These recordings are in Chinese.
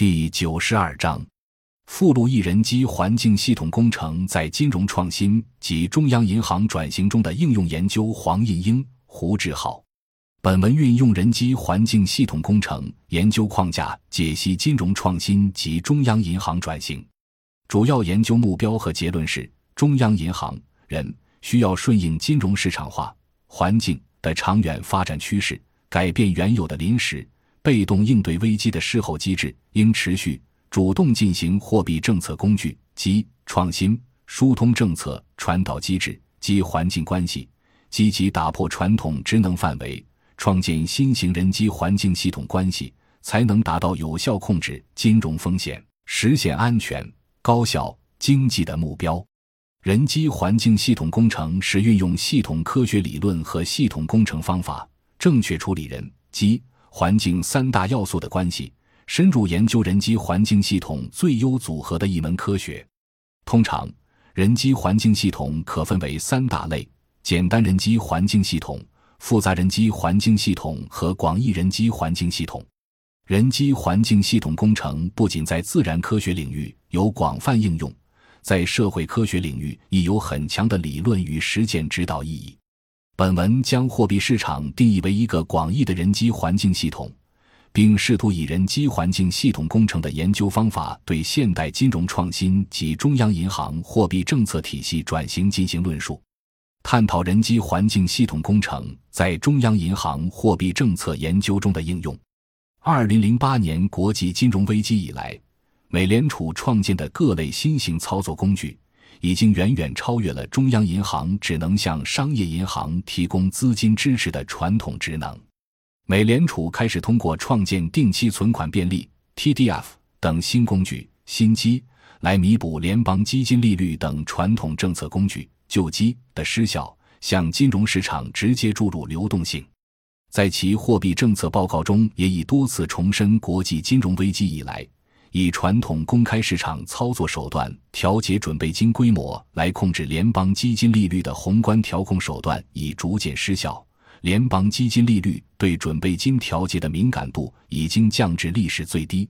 第九十二章，附录一人机环境系统工程在金融创新及中央银行转型中的应用研究。黄印英、胡志浩。本文运用人机环境系统工程研究框架解析金融创新及中央银行转型。主要研究目标和结论是：中央银行人需要顺应金融市场化环境的长远发展趋势，改变原有的临时。被动应对危机的事后机制应持续主动进行货币政策工具及创新疏通政策传导机制及环境关系，积极打破传统职能范围，创建新型人机环境系统关系，才能达到有效控制金融风险，实现安全、高效、经济的目标。人机环境系统工程是运用系统科学理论和系统工程方法，正确处理人机。环境三大要素的关系，深入研究人机环境系统最优组合的一门科学。通常，人机环境系统可分为三大类：简单人机环境系统、复杂人机环境系统和广义人机环境系统。人机环境系统工程不仅在自然科学领域有广泛应用，在社会科学领域亦有很强的理论与实践指导意义。本文将货币市场定义为一个广义的人机环境系统，并试图以人机环境系统工程的研究方法对现代金融创新及中央银行货币政策体系转型进行论述，探讨人机环境系统工程在中央银行货币政策研究中的应用。二零零八年国际金融危机以来，美联储创建的各类新型操作工具。已经远远超越了中央银行只能向商业银行提供资金支持的传统职能。美联储开始通过创建定期存款便利 （TDF） 等新工具、新机来弥补联邦基金利率等传统政策工具旧机的失效，向金融市场直接注入流动性。在其货币政策报告中，也已多次重申，国际金融危机以来。以传统公开市场操作手段调节准备金规模来控制联邦基金利率的宏观调控手段已逐渐失效，联邦基金利率对准备金调节的敏感度已经降至历史最低。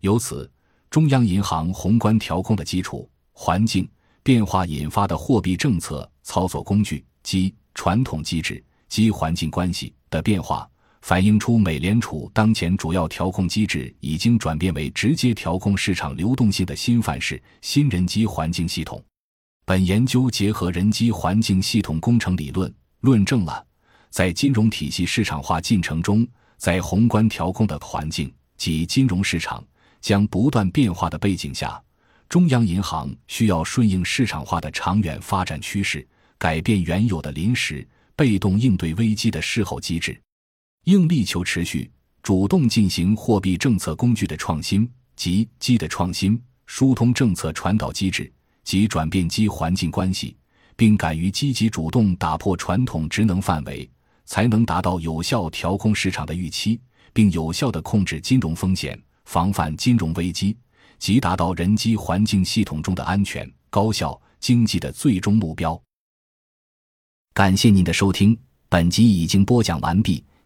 由此，中央银行宏观调控的基础环境变化引发的货币政策操作工具及传统机制及环境关系的变化。反映出美联储当前主要调控机制已经转变为直接调控市场流动性的新范式新人机环境系统。本研究结合人机环境系统工程理论，论证了在金融体系市场化进程中，在宏观调控的环境及金融市场将不断变化的背景下，中央银行需要顺应市场化的长远发展趋势，改变原有的临时被动应对危机的事后机制。应力求持续主动进行货币政策工具的创新及机的创新，疏通政策传导机制及转变机环境关系，并敢于积极主动打破传统职能范围，才能达到有效调控市场的预期，并有效的控制金融风险，防范金融危机，及达到人机环境系统中的安全、高效、经济的最终目标。感谢您的收听，本集已经播讲完毕。